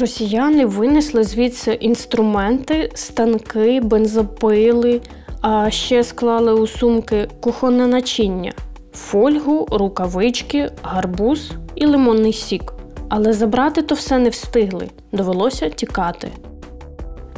Росіяни винесли звідси інструменти, станки, бензопили, а ще склали у сумки кухонне начиння, фольгу, рукавички, гарбуз і лимонний сік. Але забрати то все не встигли, довелося тікати.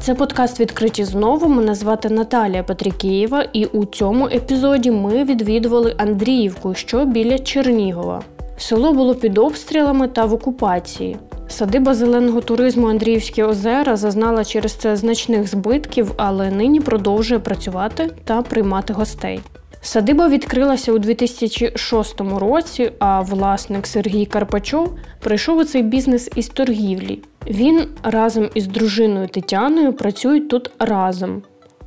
Це подкаст відкриті знову. Мене звати Наталія Петрікієва, і у цьому епізоді ми відвідували Андріївку, що біля Чернігова. Село було під обстрілами та в окупації. Садиба зеленого туризму Андріївські озера зазнала через це значних збитків, але нині продовжує працювати та приймати гостей. Садиба відкрилася у 2006 році, а власник Сергій Карпачов прийшов у цей бізнес із торгівлі. Він разом із дружиною Тетяною працюють тут разом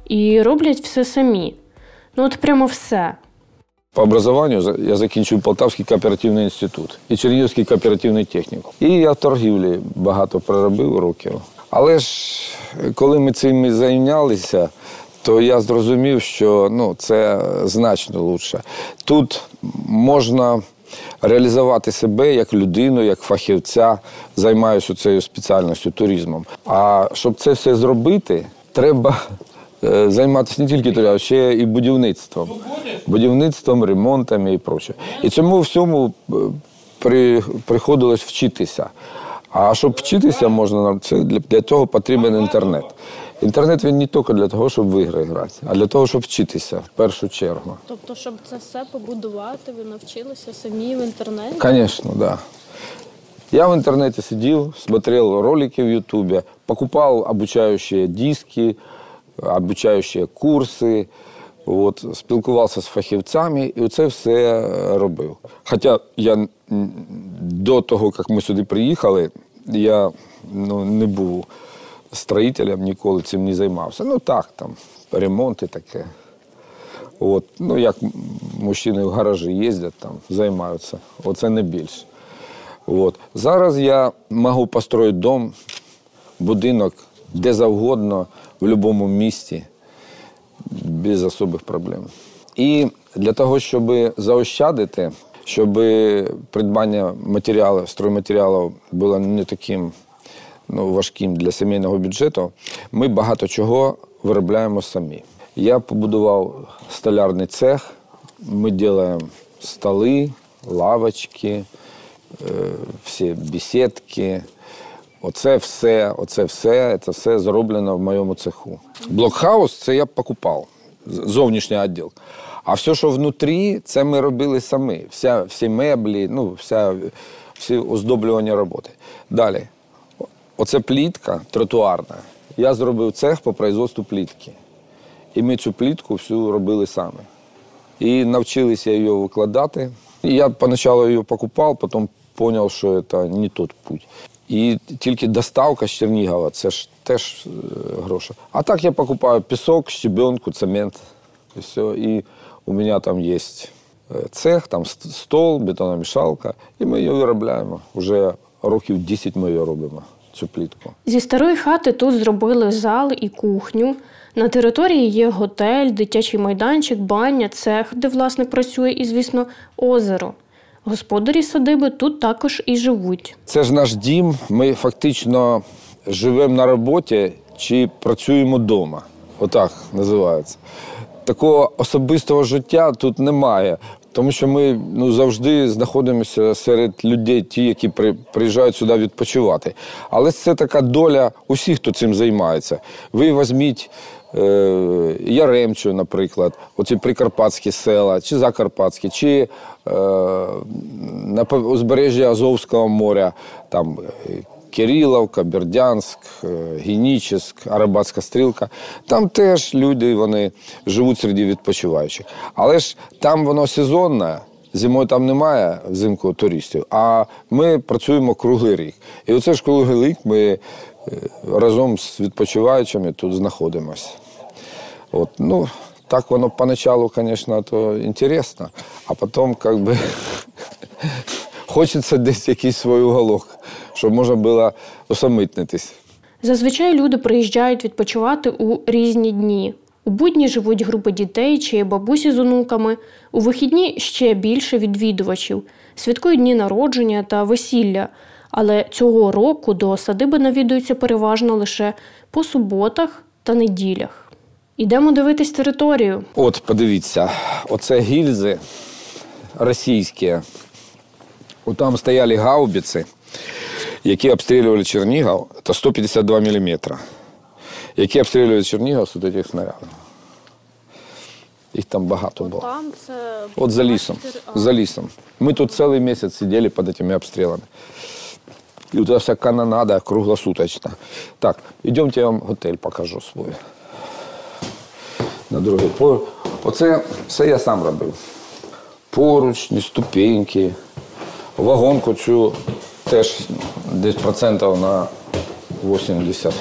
і роблять все самі. Ну от прямо все. По образованию я закінчив Полтавський кооперативний інститут і Чернігівський кооперативний технікум. І я в торгівлі багато проробив років. Але ж коли ми цим зайнялися, то я зрозумів, що ну, це значно лучше. Тут можна реалізувати себе як людину, як фахівця, займаюся цією спеціальністю туризмом. А щоб це все зробити, треба Е, займатися не тільки туризмом, а ще і будівництвом. Будівництвом, ремонтами і проче. І цьому всьому е, при, приходилось вчитися. А щоб вчитися можна, це для, для цього потрібен інтернет. Інтернет він не тільки для того, щоб в ігри грати, а для того, щоб вчитися в першу чергу. Тобто, щоб це все побудувати, ви навчилися самі в інтернеті? Звісно, так. Да. Я в интернете сидел, смотрел ролики в Ютубе, покупал обучающие диски, обучаючі курси, от, спілкувався з фахівцями і це все робив. Хоча я до того, як ми сюди приїхали, я ну, не був строїтелем, ніколи цим не займався. Ну так, там, ремонти таке. От, Ну, як мужчини в гаражі їздять, там, займаються. Оце не більше. От. Зараз я можу построїти дом, будинок де завгодно, в будь-якому місті, без особих проблем. І для того, щоб заощадити, щоб придбання матеріалів, стройматеріалів було не таким ну, важким для сімейного бюджету, ми багато чого виробляємо самі. Я побудував столярний цех, ми робимо столи, лавочки, е, всі бесідки. Оце все, оце все, це все зроблено в моєму цеху. Блокхаус це я покупав, зовнішній відділ. А все, що внутрі, це ми робили самі. Вся, Всі меблі, ну, вся, всі оздоблювання роботи. Далі, оце плітка тротуарна. Я зробив цех по производству плітки. І ми цю плітку всю робили самі. І навчилися її викладати. І я спочатку її покупав, потім зрозумів, що це не той путь. І тільки доставка з Чернігова це ж теж е, гроші. А так я покупаю пісок, щебенку, цемент. І все. І у мене там є е, цех, там стол, бетономішалка, і ми її виробляємо. Уже років 10 ми її робимо, цю плітку. Зі старої хати тут зробили зал і кухню. На території є готель, дитячий майданчик, баня, цех, де власник працює, і, звісно, озеро. Господарі садиби тут також і живуть. Це ж наш дім. Ми фактично живемо на роботі чи працюємо вдома. Отак називається. Такого особистого життя тут немає, тому що ми ну, завжди знаходимося серед людей, ті, які при, приїжджають сюди відпочивати. Але це така доля усіх, хто цим займається. Ви візьміть Е, Яремчу, наприклад, оці прикарпатські села, чи Закарпатські, чи на узбережжі Азовського моря, там е, Кириловка, Бердянськ, Генічеськ, Арабатська стрілка. Там теж люди вони живуть серед відпочиваючих. Але ж там воно сезонне. Зимою там немає взимку туристів, а ми працюємо круглий рік. І оце ж круглий рік ми разом з відпочиваючими тут знаходимося. От, ну, так воно поначалу, звісно, то інтересно, а потім як би, хочеться десь якийсь свій уголок, щоб можна було усамитнитись. Зазвичай люди приїжджають відпочивати у різні дні. У будні живуть групи дітей чи бабусі з онуками. У вихідні ще більше відвідувачів, святкують дні народження та весілля. Але цього року до садиби навідуються переважно лише по суботах та неділях. Ідемо дивитись територію. От, подивіться, оце гільзи російські. Там стояли гаубиці, які обстрілювали Чернігів, це 152 мм, які обстрілювали Чернігів з цих снарядів. Їх там багато було. Там це От за лісом. За лісом. Ми тут цілий місяць сиділи під цими обстрілами. І тут вся канонада круглосуточна. Так, йдемте, я вам готель покажу свій. На другий поверх. Оце все я сам робив. Поручні, ступеньки, вагонку цю теж десь процентів на 80.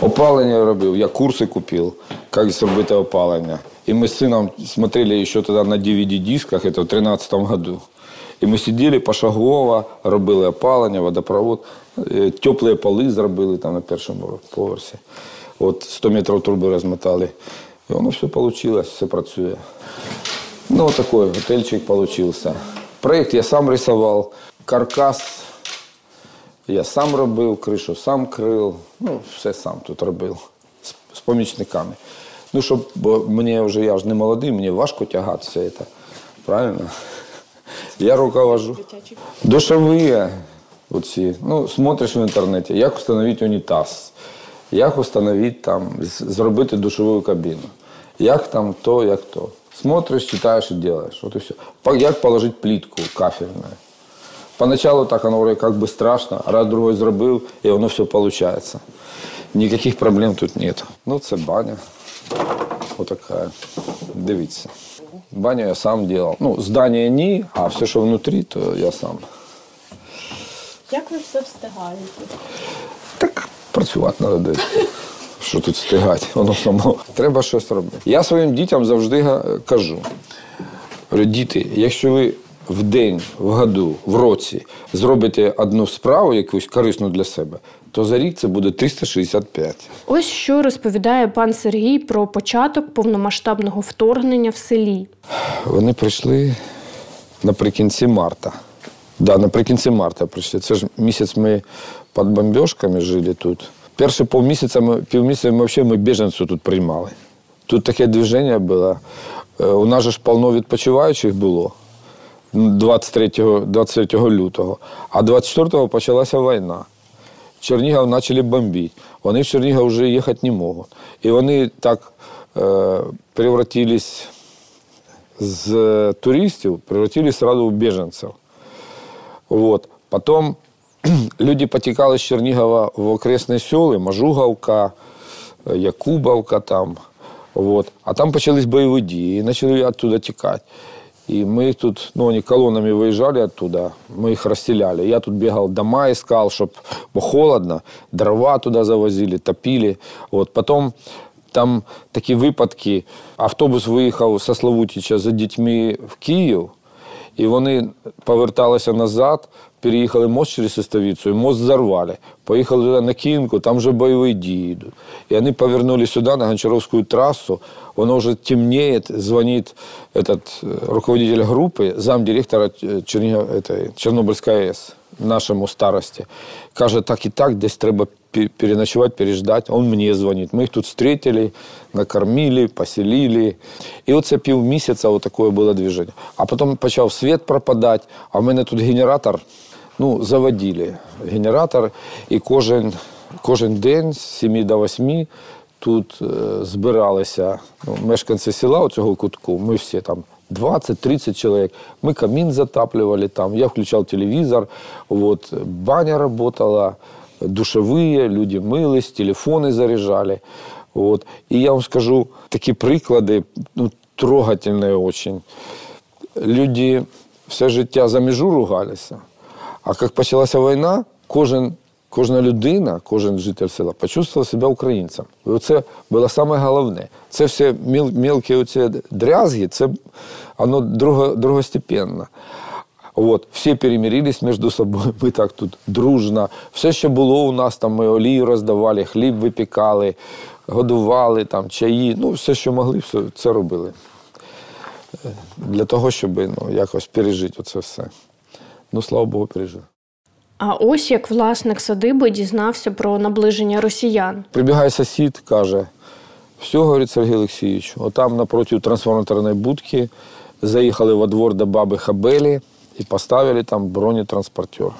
Опалення робив, я курси купив, як зробити опалення. І ми з сином смотрели ще тоді на DVD-дисках, це в 2013 году. І ми сиділи пошагово, робили опалення, водопровод, Е, теплі поли зробили там на першому поверсі. От 100 метрів труби розмотали. І воно все вийшло, все працює. Ну, вот готельчик получился. Проект я сам рисував, каркас я сам робив, кришу сам крив, ну, все сам тут робив з, з помічниками. Ну, щоб, бо мені вже я ж не молодий, мені важко тягати все це. Правильно? Я руковожу. Душові оці. Ну, смотриш в інтернеті, як встановити унітаз, як встановити там, з- зробити душову кабіну, як там то, як то. Смотриш, читаєш і робиш. От і все. По- Як положити плитку кафельну. Поначалу так оно вроде как бы страшно, а раз другой зробив, і воно все получается. Никаких проблем тут нет. Ну, це баня. Отака. Дивіться. Баню я сам делал. Ну, здання ні, а все, що внутрі, то я сам. Як ви все встигаєте? Так працювати треба десь. Що тут встигати? Воно само. Треба щось робити. Я своїм дітям завжди кажу: діти, якщо ви в день, в году, в році зробите одну справу, якусь корисну для себе, то за рік це буде 365. Ось що розповідає пан Сергій про початок повномасштабного вторгнення в селі. Вони прийшли наприкінці марта. Да, наприкінці марта прийшли. Це ж місяць ми під бомбіжками жили тут. Перші півмісяця ми, півмісяця ми взагалі ми біженців тут приймали. Тут таке движення було. Е, У нас же ж повно відпочиваючих було 23, 23 лютого, а 24-го почалася війна. Чернігів почали бомбити. Вони в Чернігів вже їхати не можуть. І вони так е, превратились з туристів, превратились сразу в біженців. Вот. Потом люди потекали з Чернігова в окресні села, Мажуговка, е, Якубовка там. Вот. А там почались бойові дії, і почали оттуда тікати. І ми их тут, ну, они колоннами виїжджали оттуда, ми їх расселяли. Я тут бігав дома искал, бо холодно, дрова туди завозили, топили. Вот. Потім там такі випадки, автобус виїхав з Славутича за дітьми в Київ, і вони поверталися назад, переїхали мост через Сестовицю, і мост взорвали. Поїхали туди на Кінку, там вже бойові дії йдуть. І вони повернули сюди, на Гончаровську трасу, воно вже темніє, дзвонить этот, э, руководитель групи, замдиректора э, Чернігов, этой, Чорнобильської АЕС, нашому старості. Каже, так і так, десь треба пе- переночувати, переждати. Он мені дзвонить. Ми їх тут встретили, накормили, поселили. І оце півмісяця отаке було движення. А потім почав світ пропадати, а в мене тут генератор, ну, заводили генератор, і кожен, кожен день з 7 до 8 тут е, збиралися ну, мешканці села оцього кутку. Ми всі там 20-30 чоловік. Ми камін затаплювали там, я включав телевізор, вот, баня работала, душовые, люди мились, телефони заряджали. Вот. І я вам скажу такі приклади, ну, трогательні очень. Люди все життя за межу ругалися. А як почалася війна, кожен, кожна людина, кожен житель села почувствував себе українцем. І оце було саме головне. Це все міл, мілкі оці дрязги, це воно друго, другостепенно. От, всі перемирились між собою, ми так тут дружно. Все, що було у нас, там ми олію роздавали, хліб випікали, годували, там, чаї, ну, все, що могли, все це робили. для того, щоб ну, якось пережити це все. Ну, слава Богу, пережив. А ось як власник садиби дізнався про наближення росіян. Прибігає сусід, каже: все, говорить Сергій Олексійович, отам напроти трансформаторної будки заїхали во двор до баби Хабелі і поставили там бронетранспортер.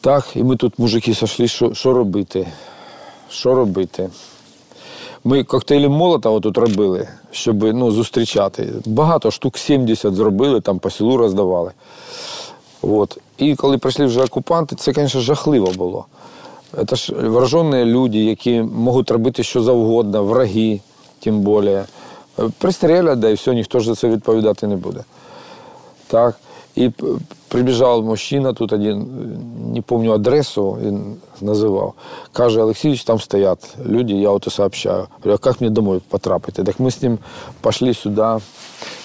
Так, і ми тут, мужики, сошли, що, що робити? Що робити? Ми коктейлі Молотова тут робили, щоб ну, зустрічати. Багато штук 70 зробили, там по селу роздавали. От. І коли прийшли вже окупанти, це, звісно, жахливо було. Це ж вражені люди, які можуть робити що завгодно, враги, тим більше. Пристрілять, да і все, ніхто ж за це відповідати не буде. Так. І прибіжав мужчина тут один, не пам'ятаю адресу, він називав. Каже, Олексійович, там стоять люди, я ото сообщаю. Говорю, а як мені домой потрапити? Так ми з ним пішли сюди,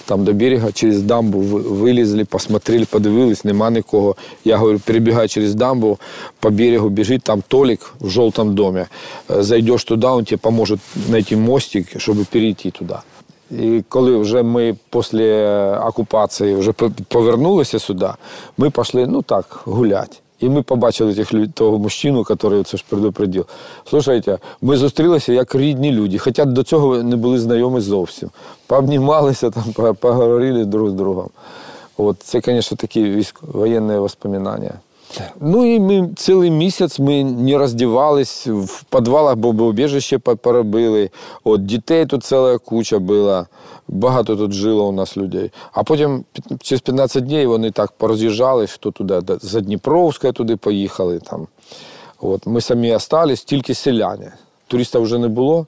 там до берега, через дамбу вилізли, посмотрели, подивились, нема нікого. Я говорю, перебігай через дамбу, по берегу біжить, там Толік в жовтому домі. Зайдеш туди, він тобі поможе знайти мостик, щоб перейти туди. І коли вже ми після окупації вже повернулися сюди, ми пішли, ну так, гуляти. І ми побачили тих, того мужчину, який це ж предупредив. Слушайте, ми зустрілися як рідні люди, хоча до цього не були знайомі зовсім. Пообнімалися, там, поговорили друг з другом. От, Це, звісно, такі воєнні воспоминання. Ну і ми цілий місяць ми не роздівались, в підвалах бомбоубіжище поробили. От дітей тут ціла куча була, багато тут жило у нас людей. А потім через 15 днів вони так пороз'їжджались, хто туди, за Дніпровська туди поїхали. Там. От, Ми самі залишились, тільки селяни. Туристів вже не було,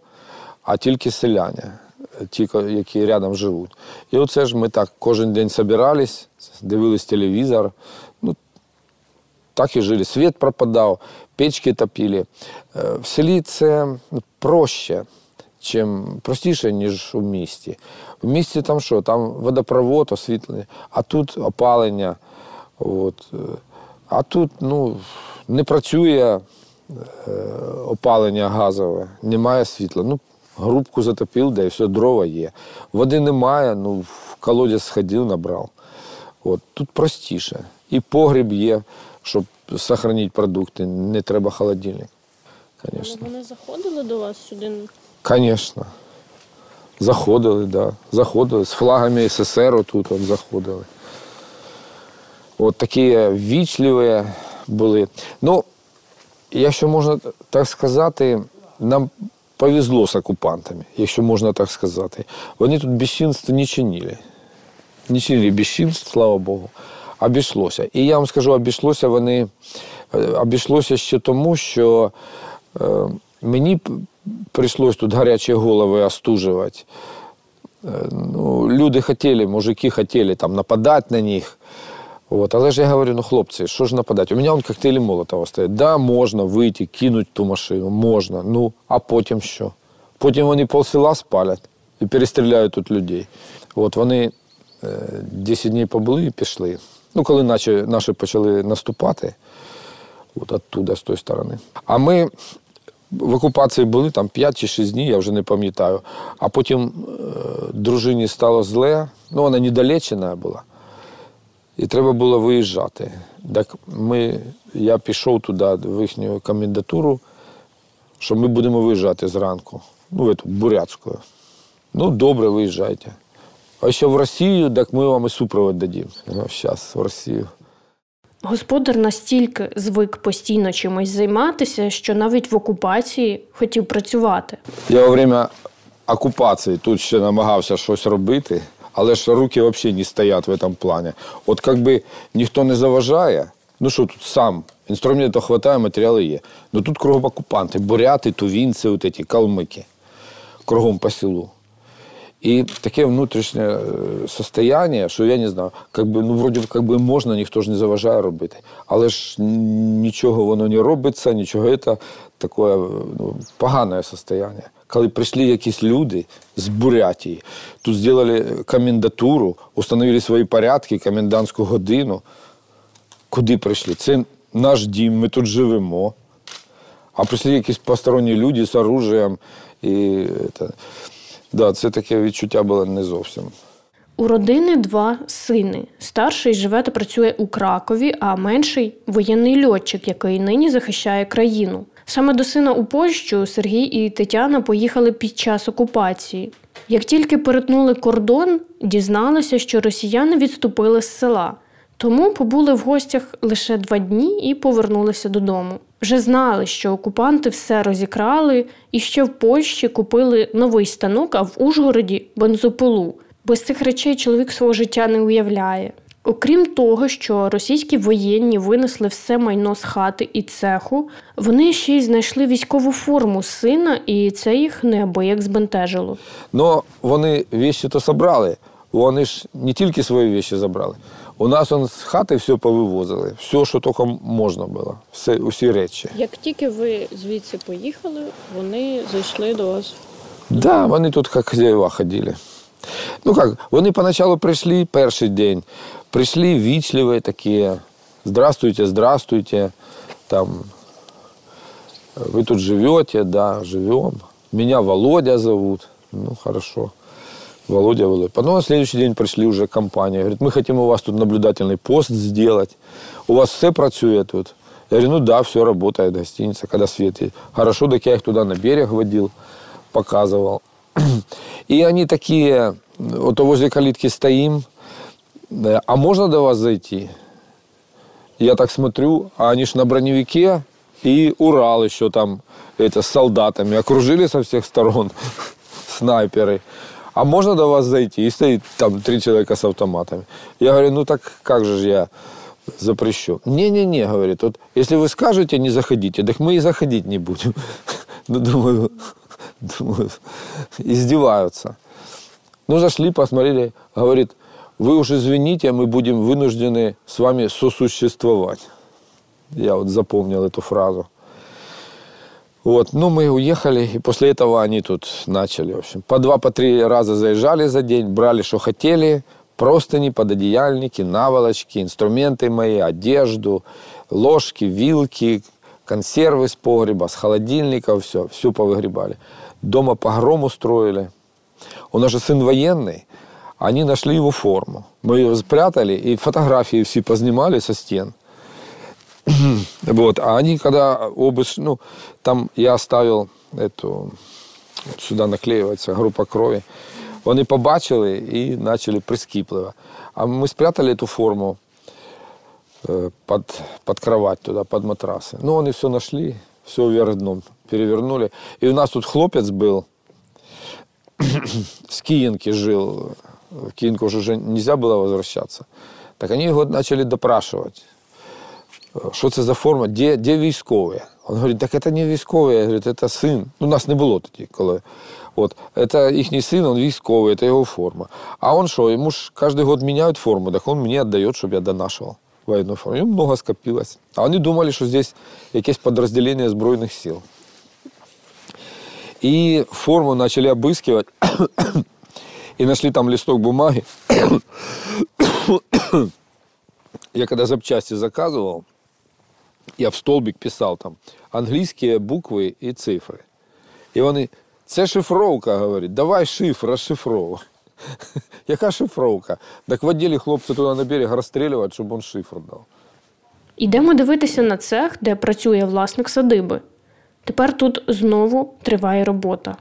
а тільки селяни, ті, які рядом живуть. І оце ж ми так кожен день збирались, дивились телевізор так і жили. Світ пропадав, печки топили. Е, в селі це проще, чим простіше, ніж у місті. В місті там що? Там водопровод освітлений, а тут опалення. От. А тут ну, не працює е, опалення газове, немає світла. Ну, Грубку затопив, де все, дрова є. Води немає, ну, в колодязь сходив, набрав. От. Тут простіше. І погріб є щоб зберігати продукти, не треба холодильник. Конечно. Вони заходили до вас сюди? Звісно. Заходили, так. Да. Заходили. З флагами СССР тут от заходили. От такі ввічливі були. Ну, якщо можна так сказати, нам повезло з окупантами, якщо можна так сказати. Вони тут безчинства не чинили. Не чинили безчинств, слава Богу обійшлося. І я вам скажу, обійшлося вони е, обійшлося ще тому, що е, мені прийшлось тут гарячі голови остужувати. Е, ну, Люди хотіли, мужики хотіли там нападати на них. От. Але ж я говорю, ну хлопці, що ж нападати? У мене он коктейлі Молотова стоять. Да, можна вийти, кинути ту машину, можна. Ну, а потім що? Потім вони пол села спалять і перестріляють тут людей. От вони 10 днів побули і пішли. Ну, коли наші, наші почали наступати, от оттуда, з тої сторони. А ми в окупації були там 5 чи 6 днів, я вже не пам'ятаю. А потім е, дружині стало зле, ну вона недолечена була. І треба було виїжджати. Так ми, я пішов туди, в їхню комендатуру, що ми будемо виїжджати зранку. Ну, в бурятську. Ну, добре, виїжджайте. А ще в Росію, так ми вам і супровод дадим. Зараз в Росію. Господар настільки звик постійно чимось займатися, що навіть в окупації хотів працювати. Я во время окупації тут ще намагався щось робити, але ж руки взагалі не стоять в цьому плані. От якби ніхто не заважає, ну що тут сам, інструментів вистачає, матеріали є. Ну тут кругом окупанти, буряти, тувінці, от ці, калмики, кругом по селу. И таке внутрішнє состояние, що я не знаю, как би, ну вроді как би можна, ніхто ж не заважає робити. Але ж нічого воно не робиться, нічого це таке ну, погане состояние. Коли прийшли якісь люди з Бурятії, тут зробили комендатуру, установили свої порядки, комендантську годину. Куди прийшли? Це наш дім, ми тут живемо. А прийшли якісь посторонні люди з оружием. І, це, да, це таке відчуття було не зовсім. У родини два сини. Старший живе та працює у Кракові, а менший воєнний льотчик, який нині захищає країну. Саме до сина у Польщу Сергій і Тетяна поїхали під час окупації. Як тільки перетнули кордон, дізналися, що росіяни відступили з села. Тому побули в гостях лише два дні і повернулися додому. Вже знали, що окупанти все розікрали, і ще в Польщі купили новий станок, а в Ужгороді бензопилу. Без цих речей чоловік свого життя не уявляє. Окрім того, що російські воєнні винесли все майно з хати і цеху, вони ще й знайшли військову форму сина, і це їх неабияк збентежило. Ну, вони вещи то собрали. Вони ж не тільки свої вещи забрали. У нас он з хати все повивозили, все, що тільки можна було, все, усі речі. Як тільки ви звідси поїхали, вони зайшли до вас. Да, вони тут як хазяїва ходили. Ну як, вони поначалу прийшли перший день, прийшли вічливі такі, здравствуйте, здравствуйте, там, вы тут живете, да, живем. Меня Володя зовут. Ну, хорошо. Володя, Володя. Потом на следующий день пришли уже компания. Говорит, мы хотим у вас тут наблюдательный пост сделать. У вас все працює тут? Я говорю, ну да, все работает, гостиница, когда свет есть. Хорошо, так я их туда на берег водил, показывал. И они такие, вот возле калитки стоим, а можно до вас зайти? Я так смотрю, а они ж на броневике, и Урал еще там это, с солдатами. Окружили со всех сторон снайперы. А можно до вас зайти? И стоит там три человека с автоматами. Я говорю, ну так как же я запрещу? Не-не-не, говорит, вот если вы скажете не заходите, так мы и заходить не будем. Ну, думаю, думаю, издеваются. Ну, зашли, посмотрели, говорит, вы уж извините, мы будем вынуждены с вами сосуществовать. Я вот запомнил эту фразу. Вот, ну, мы уехали, и после этого они тут начали, в общем. По два, по три раза заезжали за день, брали, что хотели, простыни, пододеяльники, наволочки, инструменты мои, одежду, ложки, вилки, консервы с погреба, с холодильника, все, все повыгребали. Дома погром устроили. У нас же сын военный, они нашли его форму. Мы ее спрятали, и фотографии все познимали со стен – вот. А они, когда обыск, ну, там я оставил эту, вот сюда наклеивается группа крови, вони побачили і почали прискіпливо. А ми спрятали эту форму э, под, под кровать туда, под матрасы. Ну, они все нашли, все вверх дном перевернули. И у нас тут хлопец был, с Киенки жил, в Киенку уже нельзя было возвращаться. Так они его начали допрашивать що це за форма, де де військові? Він говорить, так це не військові, я говорю, це син. Ну, нас не було тоді, коли. От, це їхній син, він військовий, це його форма. А він що, йому ж кожен год міняють форму, так він мені віддає, щоб я донашивав военную форму. Ему много скопилось. А вони думали, що здесь якесь підрозділення Збройних сил. І форму почали обыскивать. и нашли там листок бумаги. Я когда запчасти заказывал, я в столбик писав там англійські букви і цифри. І вони, це шифровка, говорить, давай шифр, розшифровуй. Яка шифровка? Так в відділі хлопці туди на берег розстрілювати, щоб він шифр дав. Ідемо дивитися на цех, де працює власник садиби. Тепер тут знову триває робота.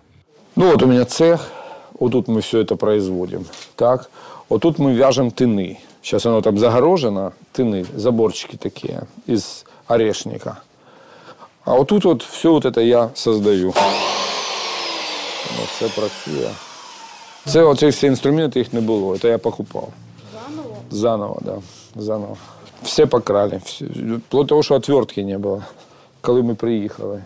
Ну от у мене цех, отут ми все це производимо. Так? Отут ми в'яжемо тини. Зараз воно там загорожено, тини, заборчики такі із орешника. А вот тут вот все вот это я создаю. Це працює. Це оці всі інструменти їх не було. Це я покупав. Заново? Заново, так. Да. Заново. Все покрали. Вплоть того, що отвертки не було, коли ми приїхали.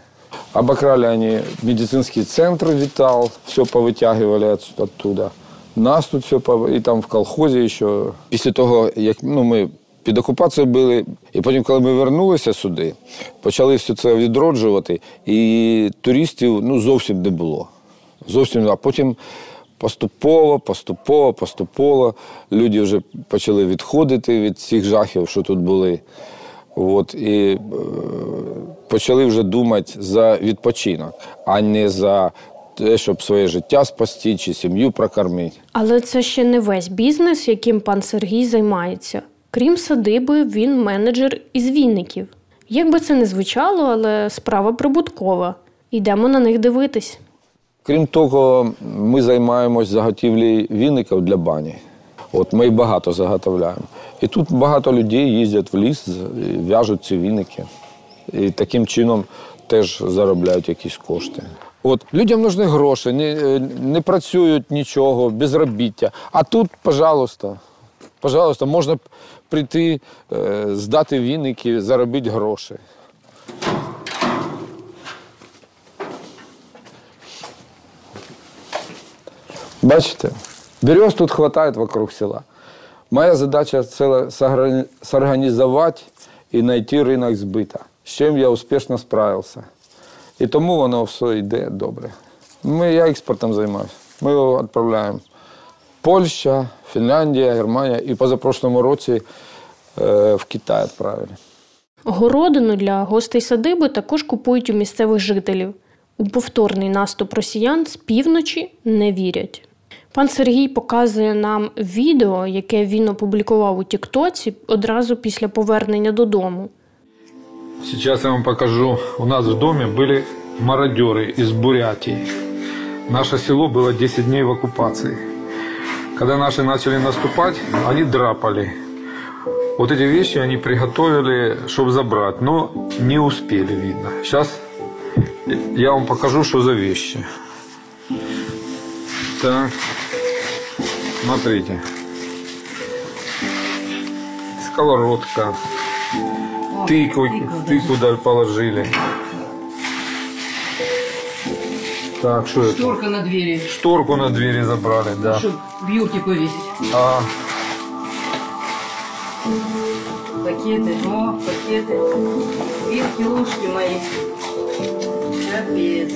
Обокрали они медицинский центр Витал, все повытягивали оттуда. Нас тут все, і там в колхозі ще. Після того, як ну, ми під окупацією були. І потім, коли ми вернулися сюди, почали все це відроджувати, і туристів ну, зовсім не було. Зовсім А потім поступово, поступово, поступово люди вже почали відходити від цих жахів, що тут були. От, І е, почали вже думати за відпочинок, а не за те, щоб своє життя спасти чи сім'ю прокормити. Але це ще не весь бізнес, яким пан Сергій займається. Крім садиби, він менеджер із Вінників. Як би це не звучало, але справа прибуткова. Йдемо на них дивитись. Крім того, ми займаємось заготівлею віників для бані. От ми їх багато заготовляємо. І тут багато людей їздять в ліс, в'яжуть ці віники. І таким чином теж заробляють якісь кошти. От людям нужні гроші, не, не працюють нічого, безробіття. А тут, пожалуйста, пожалуйста, можна прийти, е, здати віники, заробити гроші. Бачите, берез тут хватает вокруг села. Моя задача це сорганізувати і знайти ринок збита, з чим я успішно справився. І тому воно все йде добре. Ми, я експортом займаюся. Ми його відправляємо. Польща, Фінляндія, Германія і позапрошлому році е, в Китай відправили. Городину для гостей садиби також купують у місцевих жителів. У повторний наступ росіян з півночі не вірять. Пан Сергій показує нам відео, яке він опублікував у Тіктоці одразу після повернення додому. Сейчас я вам покажу. У нас в доме были мародеры из Бурятии. Наше село было 10 дней в оккупации. Когда наши начали наступать, они драпали. Вот эти вещи они приготовили, чтобы забрать, но не успели, видно. Сейчас я вам покажу, что за вещи. Так, смотрите. Сковородка, тыкву, тыкву даже положили. Так, что это? Шторка на двери, Шторку на двери забрали, да. чтобы в юрте повесить. А, Пакеты, о, пакеты. Вилки, ложки мои. Капец.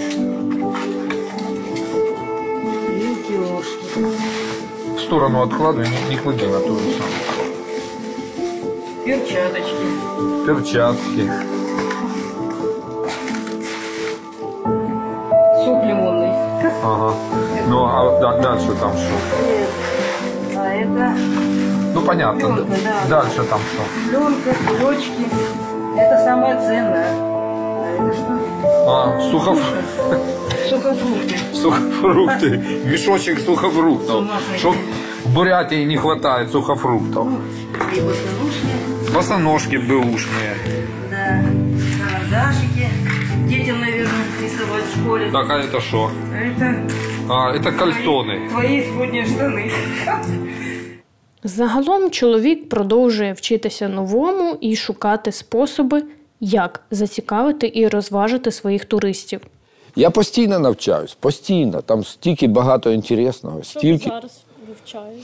Вилки, ложки. в сторону откладывай, не, не клади на ту же самую. Перчаточки. Перчатки. Ну, а да- дальше там что? А это Ну, понятно. Пленка, да. Дальше там что? пленка, кулечки. Это самое ценное. А это что? А, сухоф... Сухофрукты. сухофрукты. Мешочек сухофруктов. Чтоб в Бурятии не хватает сухофруктов. И босоножки. Босоножки бэушные. Да. Карандашики. Детям, наверное, рисовать в школе. Так, а это что? Это А, это кальсоны. твои исподние штаны. Загалом чоловік продовжує вчитися новому і шукати способи, як зацікавити і розважити своїх туристів. Я постійно навчаюсь, постійно. Там стільки багато інтересного, стільки. зараз вивчаєте?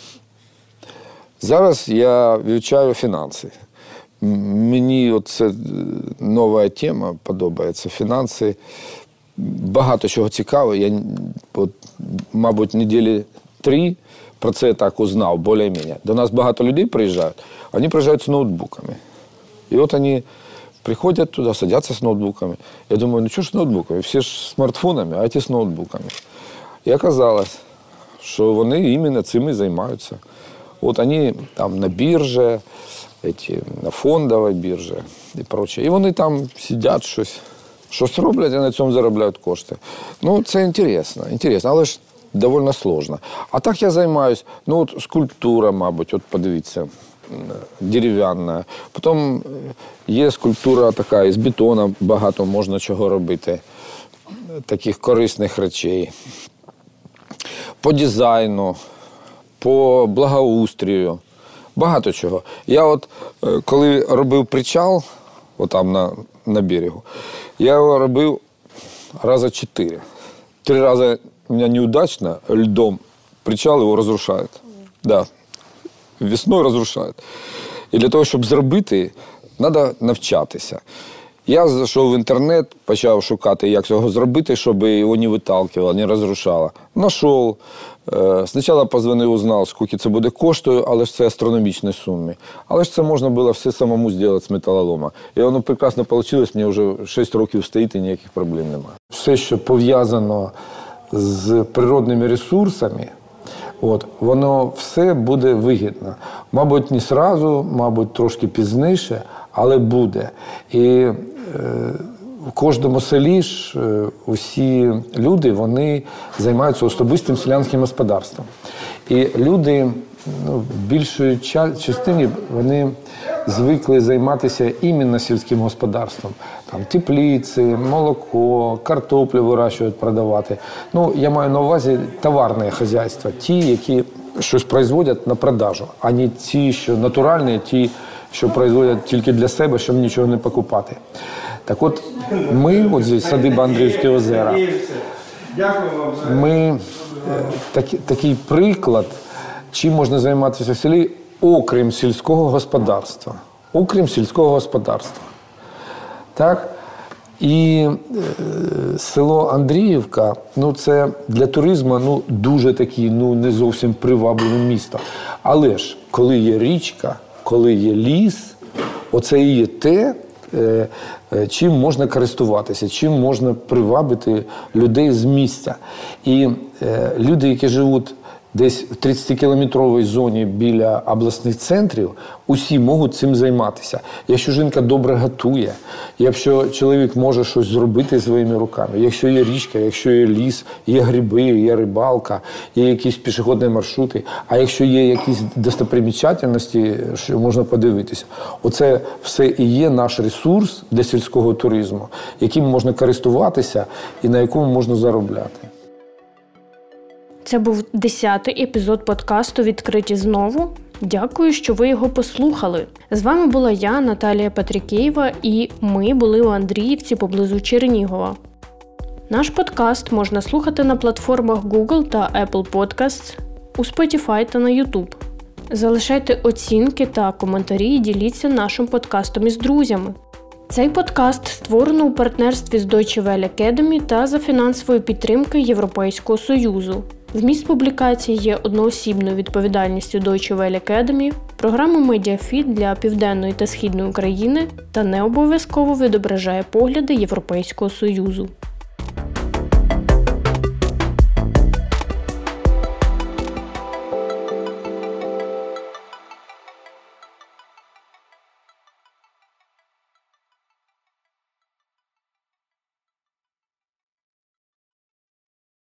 Зараз я вивчаю фінанси. М- Мені от це е, нова тема подобається. Фінанси. Багато чого цікавого. Я, от, мабуть, неділі три про це так узнав, більш-менш. До нас багато людей приїжджають, вони приїжджають з ноутбуками. І от вони приходять туди, садяться з ноутбуками. Я думаю, ну чого ж з ноутбуками? Всі ж смартфонами, а ті з ноутбуками. І оказалось, що вони іменно цим і займаються. От вони там на эти, на фондовій біржі і прочее. І вони там сидять щось, щось роблять і на цьому заробляють кошти. Ну, це інтересно, інтересно, але ж доволі сложно. А так я займаюся, ну от скульптура, мабуть, от подивіться, дерев'яна. Потім е, є скульптура така, із бетону багато можна чого робити, таких корисних речей по дизайну, по благоустрію, багато чого. Я от е, коли робив причал, отам на, на берегу, я його робив рази чотири. Три рази у мене неудачно льдом причал його розрушають. Да. Весною розрушають. І для того, щоб зробити, треба навчатися. Я зайшов в інтернет, почав шукати, як цього зробити, щоб його не виталкивало, не розрушало. Нашов. Е, Спочатку позвонив, узнав, скільки це буде коштує, але ж це астрономічні суми. Але ж це можна було все самому зробити з металолома. І воно прекрасно вийшло, мені вже 6 років стоїть і ніяких проблем немає. Все, що пов'язано з природними ресурсами, от, воно все буде вигідно. Мабуть, не сразу, мабуть, трошки пізніше, але буде. І е, в кожному селі ж е, усі люди вони займаються особистим селянським господарством. І люди ну, в більшої ча- частині вони звикли займатися іменно сільським господарством. Там тепліці, молоко, картоплю вирощують, продавати. Ну, я маю на увазі товарне хазяйство, ті, які щось производять на продажу, а не ті, що натуральні, ті, що производять тільки для себе, щоб нічого не покупати. Так от ми, от здесь садиба Андріївські озера, ми такі- такий приклад, чим можна займатися в селі, окрім сільського господарства. Окрім сільського господарства. Так? І е, село Андріївка, ну це для туризму ну, дуже такі, ну не зовсім привабливе місто. Але ж, коли є річка, коли є ліс, оце і є те, чим можна користуватися, чим можна привабити людей з місця. І е, люди, які живуть десь в 30-кілометровій зоні біля обласних центрів, усі можуть цим займатися. Якщо жінка добре готує, якщо чоловік може щось зробити своїми руками, якщо є річка, якщо є ліс, є гриби, є рибалка, є якісь пішохідні маршрути, а якщо є якісь достопримічательності, що можна подивитися, оце все і є наш ресурс для сільського туризму, яким можна користуватися і на якому можна заробляти. Це був 10-й епізод подкасту Відкриті знову. Дякую, що ви його послухали. З вами була я, Наталія Патрікєєва, і ми були у Андріївці поблизу Чернігова. Наш подкаст можна слухати на платформах Google та Apple Podcasts, у Spotify та на YouTube. Залишайте оцінки та коментарі і діліться нашим подкастом із друзями. Цей подкаст створено у партнерстві з Deutsche Welle Academy та за фінансової підтримки Європейського Союзу. Вміст публікації є одноосібною відповідальністю Deutsche Welle Academy, програми MediaFit для Південної та Східної України та не обов'язково відображає погляди Європейського Союзу.